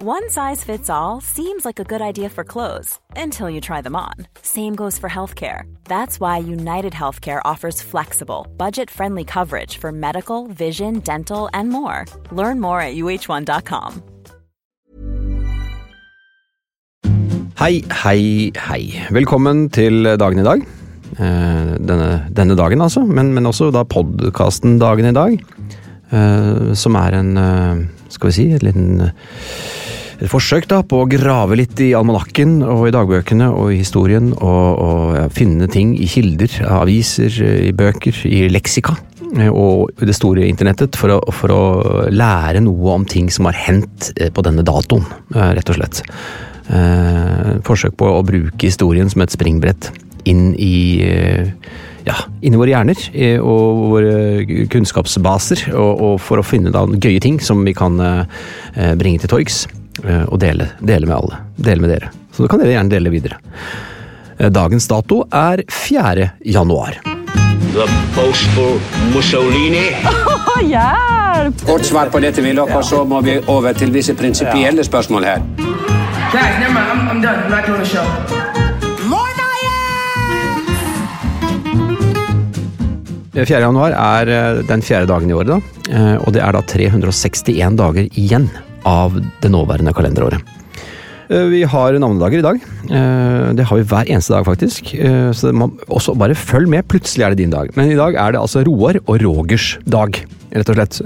One size fits all seems like a good idea for clothes until you try them on. Same goes for healthcare. That's why United Healthcare offers flexible, budget friendly coverage for medical, vision, dental, and more. Learn more at uh1.com. Hei, hei, hei. Velkommen til dagen i dag. Eh, denne, denne dagen, altså. Men, men også da podkasten Dagen i dag. Uh, som er en eh, Skal vi si et liten et forsøk da på å grave litt i almanakken og i dagbøkene og i historien, og, og finne ting i kilder, aviser, i bøker, i leksika eh, og i det store internettet for å, for å lære noe om ting som har hendt eh, på denne datoen, eh, rett og slett. Eh, forsøk på å bruke historien som et springbrett inn i eh, ja, inni våre hjerner eh, og våre kunnskapsbaser, og, og for å finne da gøye ting som vi kan bringe til torgs og dele, dele med alle. Dele med dere. Så da kan dere gjerne dele videre. Eh, Dagens dato er 4. januar. The boastful Mussolini. Hjelp! Kort svar på dette, Willoch, og så må vi over til visse prinsipielle spørsmål her. Guys, never mind. I'm, I'm done. I'm not doing the show. Eh, 4. januar er eh, den fjerde dagen i året, da. Eh, Og det er da 361 dager igjen av det nåværende kalenderåret. Eh, Vi har navnedager i dag. Eh, Det har vi hver eneste dag, faktisk. Eh, Så må også bare følg med, plutselig er det din dag. Men i dag er det altså Roar og Rogers dag, rett og slett.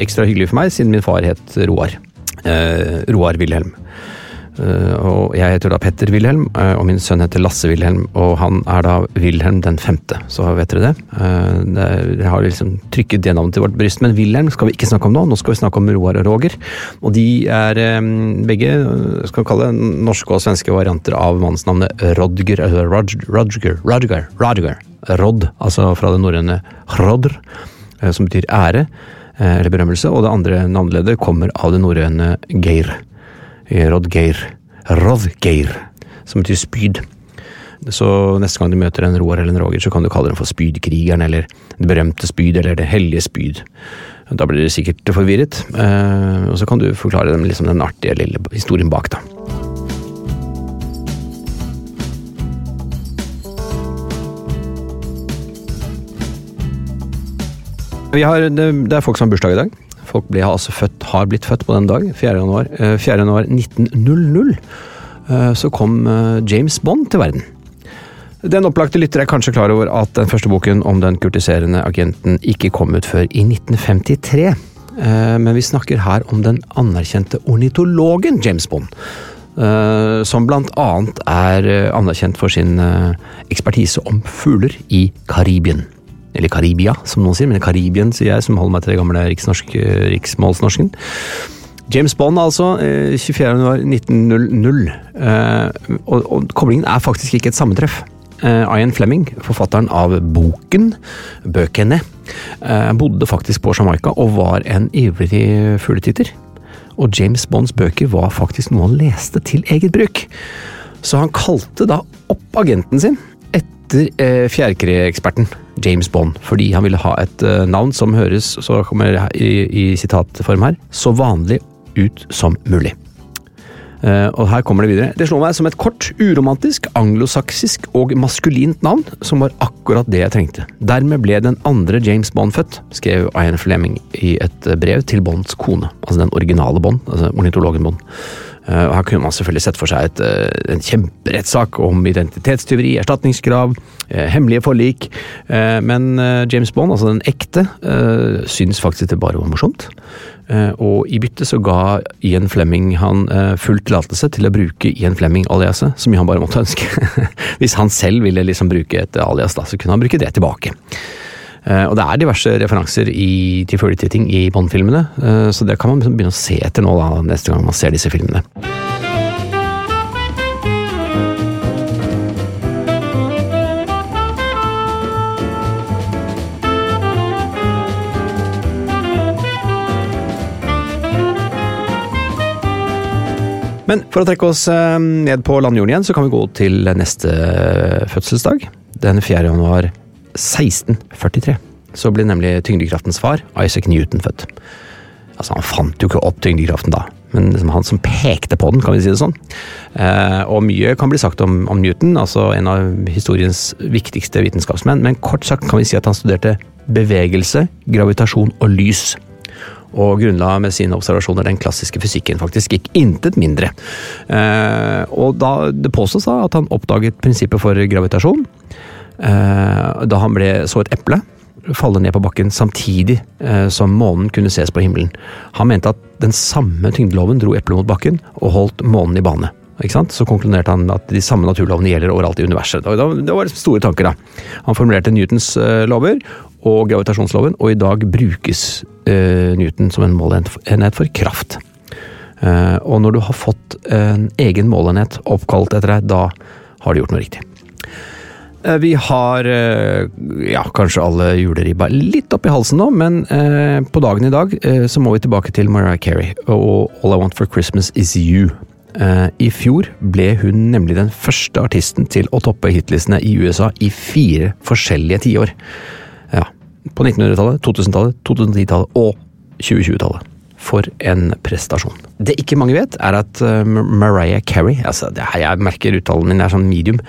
Ekstra hyggelig for meg, siden min far het Roar. Roar Wilhelm. Eh, og jeg heter da Petter Wilhelm, eh, og min sønn heter Lasse Wilhelm, og han er da Wilhelm den femte, så vet dere det. Eh, Jeg har liksom trykket det navnet til vårt bryst, men Wilhelm skal vi ikke snakke om nå, nå skal vi snakke om Roar og Roger. Og de er begge, skal vi kalle det, norske og svenske varianter av mannsnavnet Rodger, Rodger, Rodger, Rodger, Rod, altså fra det norrøne Hrodr, eh, som betyr ære, eller berømmelse, og det andre navneleddet kommer av det norrøne Geir. Rodgeir. Rodgeir, som betyr spyd. Så neste gang du møter en Roar eller en Roger, så kan du kalle dem for Spydkrigeren, eller Det berømte spyd, eller Det hellige spyd. Da blir de sikkert forvirret, eh, og så kan du forklare dem liksom den artige lille historien bak, da. Har, det er folk som har bursdag i dag. Folk ble altså født, har blitt født på den dag, 4. januar. Eh, 4. januar 1900 eh, så kom eh, James Bond til verden. Den opplagte lytter er kanskje klar over at den første boken om den kurtiserende agenten ikke kom ut før i 1953. Eh, Men vi snakker her om den anerkjente ornitologen James Bond. eh, Som blant annet er eh, anerkjent for sin eh, ekspertise om fugler i Karibien. Eller Karibia, som noen sier, men Karibien sier jeg, som holder meg til det gamle riksmålsnorsken. James Bond, altså. eh, 24. januar 1900. Eh, Og, og koblingen er faktisk ikke et sammentreff. Eh, Ian Fleming, forfatteren av boken, bøkene, eh, bodde faktisk på Jamaica og var en ivrig fugletitter. Og James Bonds bøker var faktisk noe han leste til eget bruk. Så han kalte da opp agenten sin etter eh, fjærkreeksperten James Bond, fordi han ville ha et eh, navn som høres, så kommer i, i sitatform her, så vanlig ut som mulig. Eh, og her kommer det videre. Det slår meg som et kort, uromantisk, anglosaksisk og maskulint navn, som var akkurat det jeg trengte. Dermed ble den andre James Bond født, skrev Ian Fleming i et brev til Bonds kone. Altså den originale Bond, altså ornitologen Bond. Uh, her kunne man selvfølgelig sett for seg et, uh, en kjemperettssak om identitetstyveri, erstatningskrav, uh, hemmelige forlik, men James Bond, altså den ekte, syns faktisk det bare var morsomt. og i bytte så ga Ian Flemming han full tillatelse til å bruke Ian Flemming-aliaset, så mye han bare måtte ønske. Hvis han selv ville liksom bruke et alias, da, så kunne han bruke det tilbake. Uh, og det er diverse referanser i, til fugletitting i Bond-filmene, uh, så det kan man liksom begynne å se etter nå da, neste gang man ser disse filmene. Men for å trekke oss eh, ned på landjorden igjen, så kan vi gå til neste fødselsdag. Den 4. januar 1643 så ble nemlig tyngdekraftens far, Isaac Newton, født. Altså, Han fant jo ikke opp tyngdekraften da, men liksom han som pekte på den, kan vi si det sånn. Eh, og mye kan bli sagt om, om, Newton, altså en av historiens viktigste vitenskapsmenn, men kort sagt kan vi si at han studerte bevegelse, gravitasjon og lys. Og grunnla med sine observasjoner den klassiske fysikken, faktisk. gikk intet mindre. Eh, og da, Det påstås da at han oppdaget prinsippet for gravitasjon. Eh, da han ble, så et eple falle ned på bakken samtidig eh, som månen kunne ses på himmelen. Han mente at den samme tyngdeloven dro eplet mot bakken og holdt månen i bane. Så konkluderte han at de samme naturlovene gjelder overalt i universet. Det var store tanker, da. Han formulerte Newtons eh, lover og gravitasjonsloven, og i dag brukes Newton som en målenhet for kraft. og når du har fått en egen målenhet oppkalt etter deg, da har du gjort noe riktig. Eh, vi har eh, ja, kanskje alle juleribba litt oppi halsen nå, men eh, på dagen i dag eh, så må vi tilbake til Mariah Carey og All I Want for Christmas Is You. Eh, I fjor ble hun nemlig den første artisten til å toppe hitlistene i USA i fire forskjellige tiår. Ja, på 1900-tallet, 2000-tallet, 2010-tallet og 2020-tallet. For en prestasjon. Det ikke mange vet, er at uh, Mariah Carey altså det her Jeg merker uttalen min er sånn medium.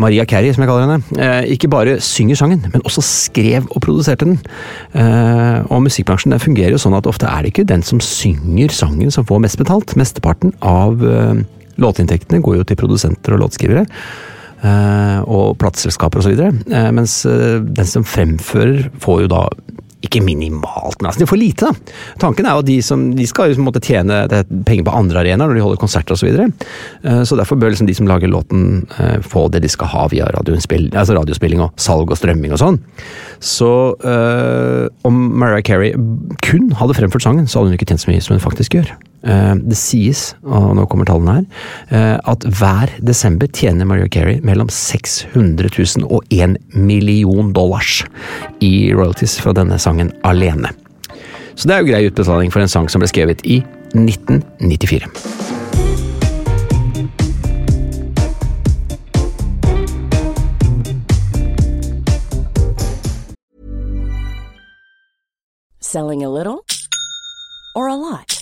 Maria Carey, som jeg kaller henne. Uh, ikke bare synger sangen, men også skrev og produserte den. Uh, og musikkbransjen den fungerer jo sånn at ofte er det ikke den som synger sangen som får mest betalt. Mesteparten av låtinntektene går jo til produsenter og låtskrivere. og plateselskaper osv. Mens den som fremfører, får jo da ikke minimalt, men altså de får lite, da. Tanken er jo at de, som, de skal jo måtte tjene penger på andre arenaer når de holder konserter osv. Så, videre. Eh, så derfor bør liksom de som lager låten eh, få det de skal ha via altså radiospilling og salg og strømming og sånn. Så øh, om Mariah Carey kun hadde fremført sangen, så hadde hun ikke tjent så mye som hun faktisk gjør. Eh, det sies, og nå kommer tallene her, eh, at hver desember tjener Maria Carey mellom 600 000 og 1 million dollars i royalties fra denne sangen alene. Så det er jo grei utbetaling for en sang som ble skrevet i 1994. Selling a little or a lot?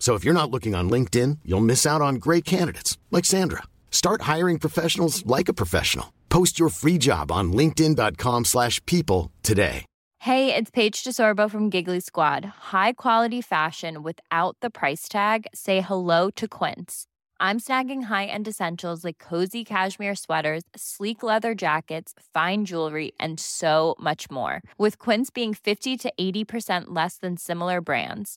So if you're not looking on LinkedIn, you'll miss out on great candidates like Sandra. Start hiring professionals like a professional. Post your free job on linkedin.com/people today. Hey, it's Paige DeSorbo from Giggly Squad. High quality fashion without the price tag. Say hello to Quince. I'm snagging high-end essentials like cozy cashmere sweaters, sleek leather jackets, fine jewelry, and so much more. With Quince being 50 to 80% less than similar brands.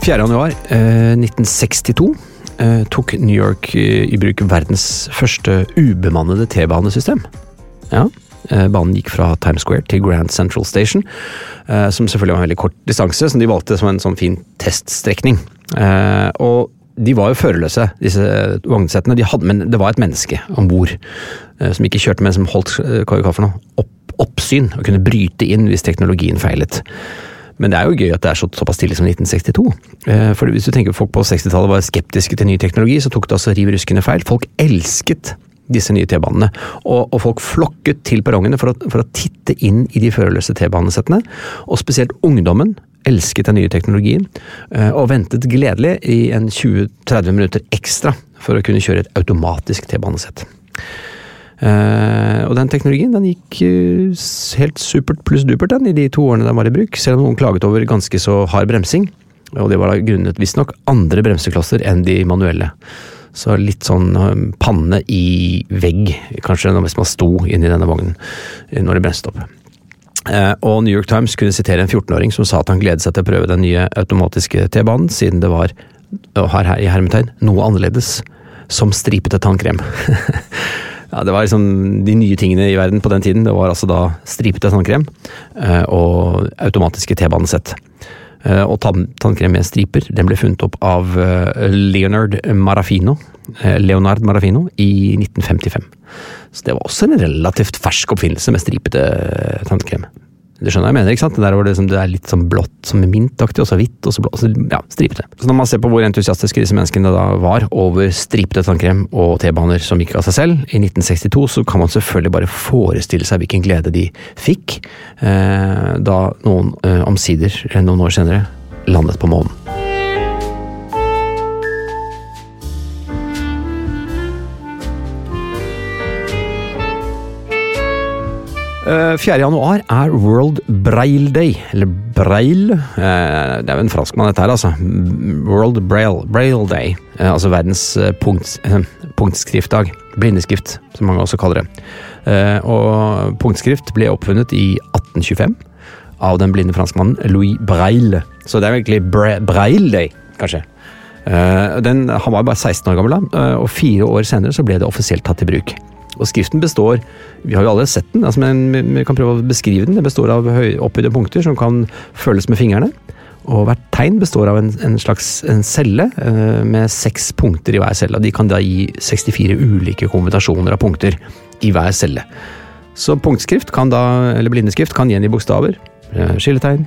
4. januar eh, 1962 eh, tok New York eh, i bruk verdens første ubemannede T-banesystem. Ja, eh, Banen gikk fra Times Square til Grand Central Station, eh, som selvfølgelig var en veldig kort distanse, som de valgte som en sånn fin teststrekning. Eh, og de var jo førerløse, disse vognsettene, de hadde, men det var et menneske om bord som ikke kjørte, men som holdt hva for noe, opp, oppsyn og kunne bryte inn hvis teknologien feilet. Men det er jo gøy at det er så, såpass tidlig som 1962. For hvis du tenker folk på 60-tallet var skeptiske til ny teknologi, så tok det altså riv ruskende feil. Folk elsket disse nye T-banene. Og, og, folk flokket til perrongene for, for, å titte inn i de førerløse T-banesettene. Og spesielt ungdommen elsket den nye teknologien, og ventet gledelig i en 20-30 minutter ekstra for å kunne kjøre et automatisk T-banesett. Uh, og den teknologien den gikk uh, helt supert pluss dupert den i de to årene den var i bruk, selv om noen klaget over ganske så hard bremsing. Og det var da grunnet visstnok andre bremseklosser enn de manuelle. Så litt sånn panne i vegg, kanskje, hvis man sto inni denne vognen når det bremset opp. Og New York Times kunne sitere en 14-åring som sa at han gledet seg til å prøve den nye automatiske T-banen, siden det var, her, her i hermetegn, noe annerledes, som stripete tannkrem. Ja, Det var liksom de nye tingene i verden på den tiden. Det var altså da stripete tannkrem eh, og automatiske T-banesett. Eh, og tannkrem med striper den ble funnet opp av eh, Leonard Marafino, Leonard Marafino i 1955. Så det var også en relativt fersk oppfinnelse med stripete tannkrem. Du skjønner hva jeg mener, ikke sant? Det der hvor det, liksom, det er litt sånn blått som mintaktig, og så hvitt, og så blått, så, ja, stripete. Så når man ser på hvor entusiastiske disse menneskene da var over stripete tannkrem og T-baner som gikk av seg selv, i 1962, så kan man selvfølgelig bare forestille seg hvilken glede de fikk eh, da noen eh, omsider, noen år senere, landet på månen. 4. Eh, januar er World Braille Day, eller Braille eh, Det er jo en franskmann dette her, altså. World Braille, Braille Day, eh, altså verdens punkt, punktskriftdag. Blindeskrift, som mange også kaller det. Og punktskrift ble oppfunnet i 1825 av den blinde franskmannen Louis Braille. Så det er egentlig Braille Day, kanskje. Den, han var bare 16 år gammel da, og fire år senere så ble det offisielt tatt i bruk. Og skriften består Vi har jo alle sett den, altså, men vi kan prøve å beskrive den. Den består av opphøyde punkter som kan føles med fingrene. Og hvert tegn består av en, en slags en celle uh, med seks punkter i hver celle. De kan da gi 64 ulike kombinasjoner av punkter i hver celle. Så punktskrift kan da, eller blindeskrift kan gjengi bokstaver, uh, skilletegn,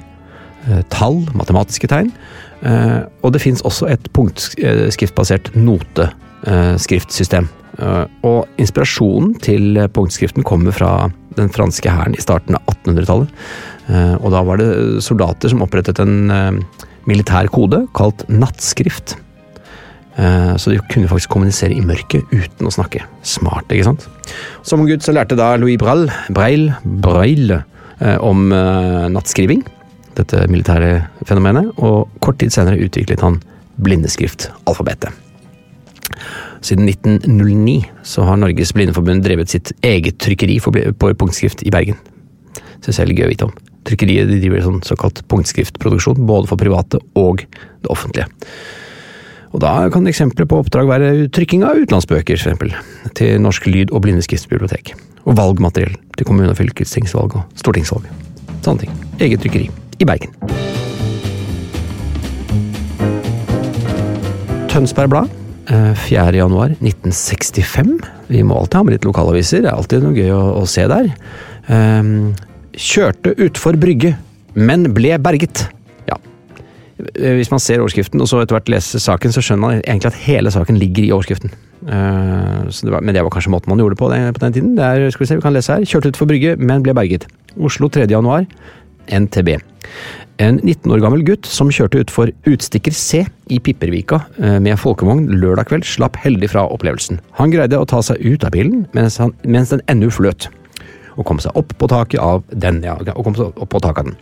uh, tall, matematiske tegn. og det fins også et punktskriftbasert noteskriftsystem. Eh, og inspirasjonen til punktskriften kommer fra den franske hæren i starten av 1800-tallet. Eh, og da var det soldater som opprettet en eh, militær kode kalt nattskrift. Så de kunne faktisk kommunisere i mørket uten å snakke. Smart, ikke sant? Som gutt så lærte da Louis Brall, Breil, Breil om nattskriving, dette militære fenomenet, og kort tid senere utviklet han blindeskriftalfabetet. Siden 1909 så har Norges Blindeforbund drevet sitt eget trykkeri på punktskrift i Bergen. Syns jeg er litt gøy å vite om. Trykkeriet de driver sånn såkalt punktskriftproduksjon, både for private og det offentlige. Og Da kan eksempler på oppdrag være trykking av utenlandsbøker, eksempel, til Norsk lyd- og blindeskriftsbibliotek. Og valgmateriell til kommune- og fylkestingsvalg og stortingsvalg. Sånne ting. Eget trykkeri i Bergen. Tønsberg Blad 4.1.1965. Eh, Vi må alltid ha med litt lokalaviser, det er alltid noe gøy å, å se der. Um, kjørte utfor brygge, men ble berget. Ja. Eh, hvis man ser overskriften og så etter hvert leser saken, så skjønner man egentlig at hele saken ligger i overskriften. Uh, det var, men det var kanskje måten man gjorde det på den, på den tiden. Det er, skal vi se, vi kan lese her. Kjørte utfor brygge, men ble berget. Oslo 3. NTB. En 19 år gammel gutt som kjørte utfor Utstikker C i Pippervika eh, med folkevogn lørdag kveld, slapp heldig fra opplevelsen. Han greide å ta seg ut av bilen mens, han, mens den ennå fløt, og kom seg opp på taket av den. Ja, og kom seg opp på taket av den.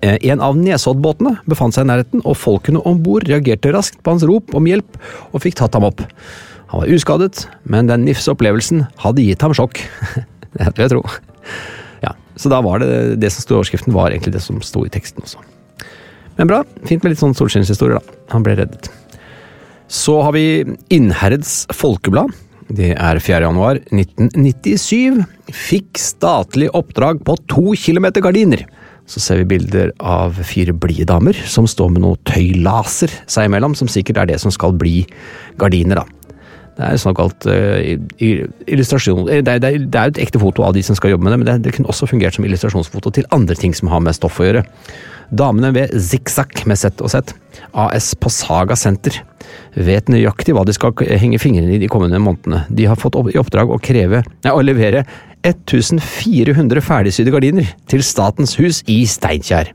Eh, En av Nesoddbåtene befant seg i nærheten, og folkene om bord reagerte raskt på hans rop om hjelp og fikk tatt ham opp. Han var uskadet, men den nifse opplevelsen hadde gitt ham sjokk. det vil jeg tro. Ja, Så da var det det som sto i overskriften, var egentlig det som sto i teksten også. Men bra. Fint med litt sånn solskinnshistorier, da. Han ble reddet. Så har vi Innherreds Folkeblad. Det er 4. januar 1997. Fikk statlig oppdrag på to kilometer gardiner. Så ser vi bilder av fire blide damer som står med noe tøylaser seg imellom, som sikkert er det som skal bli gardiner, da. Det er såkalt uh, illustrasjon det er, det, er, det er et ekte foto av de som skal jobbe med det, men det, det kunne også fungert som illustrasjonsfoto til andre ting som har med stoff å gjøre. Damene ved Zikzak med Z og Z, AS på Saga Senter, vet nøyaktig hva de skal henge fingrene i de kommende månedene. De har fått i oppdrag å, kreve, nei, å levere 1400 ferdigsydde gardiner til Statens hus i Steinkjer.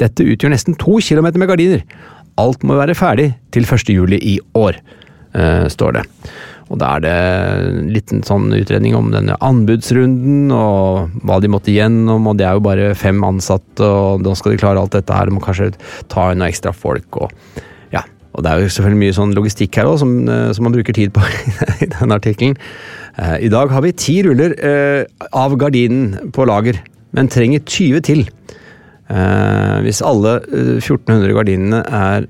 Dette utgjør nesten to kilometer med gardiner. Alt må være ferdig til 1. juli i år, står det. Og da er det en liten sånn utredning om denne anbudsrunden og hva de måtte gjennom, og det er jo bare fem ansatte, og nå skal de klare alt dette her, de må kanskje ta inn noe ekstra folk og ja. Og det er jo selvfølgelig mye sånn logistikk her òg, som, som, man bruker tid på i denne artikkelen. I dag har vi ti ruller av gardinen på lager, men trenger 20 til. Hvis alle 1400 gardinene er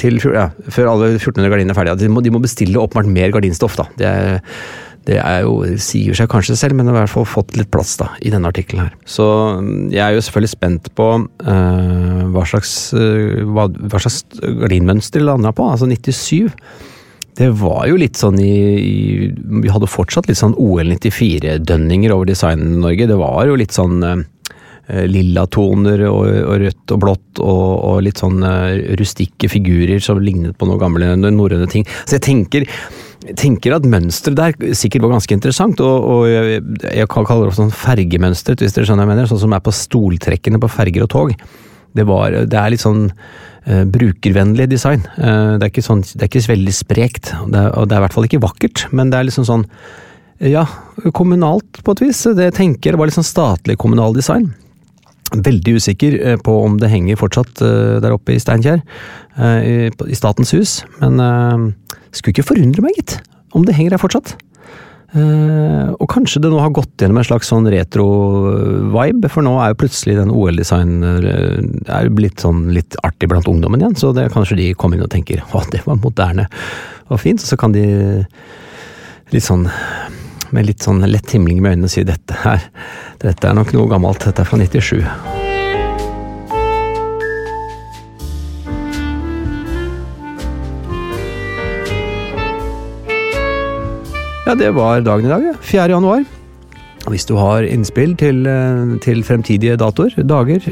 til, ja, før alle 1400 gardinene er ferdige. De må, de må bestille åpenbart mer gardinstoff. da. Det, det er jo, sier seg kanskje selv, men det har i hvert fall fått litt plass da, i denne artikkelen her. Så jeg er jo selvfølgelig spent på uh, hva, slags, uh, hva, hva, slags gardinmønster det landa på. Altså 97. Det var jo litt sånn i, i Vi hadde fortsatt litt sånn OL 94-dønninger over designen i Norge. Det var jo litt sånn uh, lilla toner og, og, rødt og blått og, og litt sånn rustikke figurer som lignet på noen gamle norrøne ting. Så jeg tenker, tenker at mønsteret der sikkert var ganske interessant, og, og jeg, jeg, kaller det sånn fergemønstret, hvis dere skjønner hva jeg mener, sånn som er på stoltrekkene på ferger og tog. Det, var, det er litt sånn uh, brukervennlig design. Uh, det, er ikke sånn, det er ikke veldig sprekt, det, er, og det er i hvert fall ikke vakkert, men det er liksom sånn ja, kommunalt på et vis. Det jeg tenker var litt sånn statlig kommunal design. Veldig usikker på om det henger fortsatt der oppe i Steinkjer, i Statens hus. Men skulle ikke forundre meg, gitt, om det henger der fortsatt. Og kanskje det nå har gått gjennom en slags sånn retro-vibe, for nå er jo plutselig den OL-design er blitt sånn litt artig blant ungdommen igjen, så det er kanskje de kommer inn og tenker å, det var moderne og fint, og så kan de litt sånn med litt sånn lett himling med øynene si dette her, dette er nok noe gammelt, dette er fra 97. Ja, det var dagen i dag, 4. januar. Hvis du har innspill til, til fremtidige datoer, dager,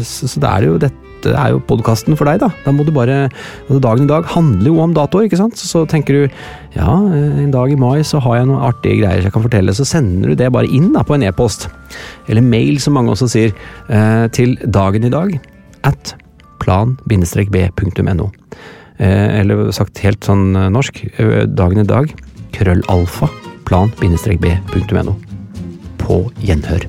så, så det er jo dette dette er jo podkasten for deg, da. Da må du bare altså Dagen i dag handler jo om datoer, ikke sant. Så tenker du ja, en dag i mai så har jeg noen artige greier jeg kan fortelle, så sender du det bare inn da på en e-post. Eller mail, som mange også sier, til dagen i dag at plan-b.no. Eller sagt helt sånn norsk, dagen i dag, krøllalfa, plan-b.no. På gjenhør.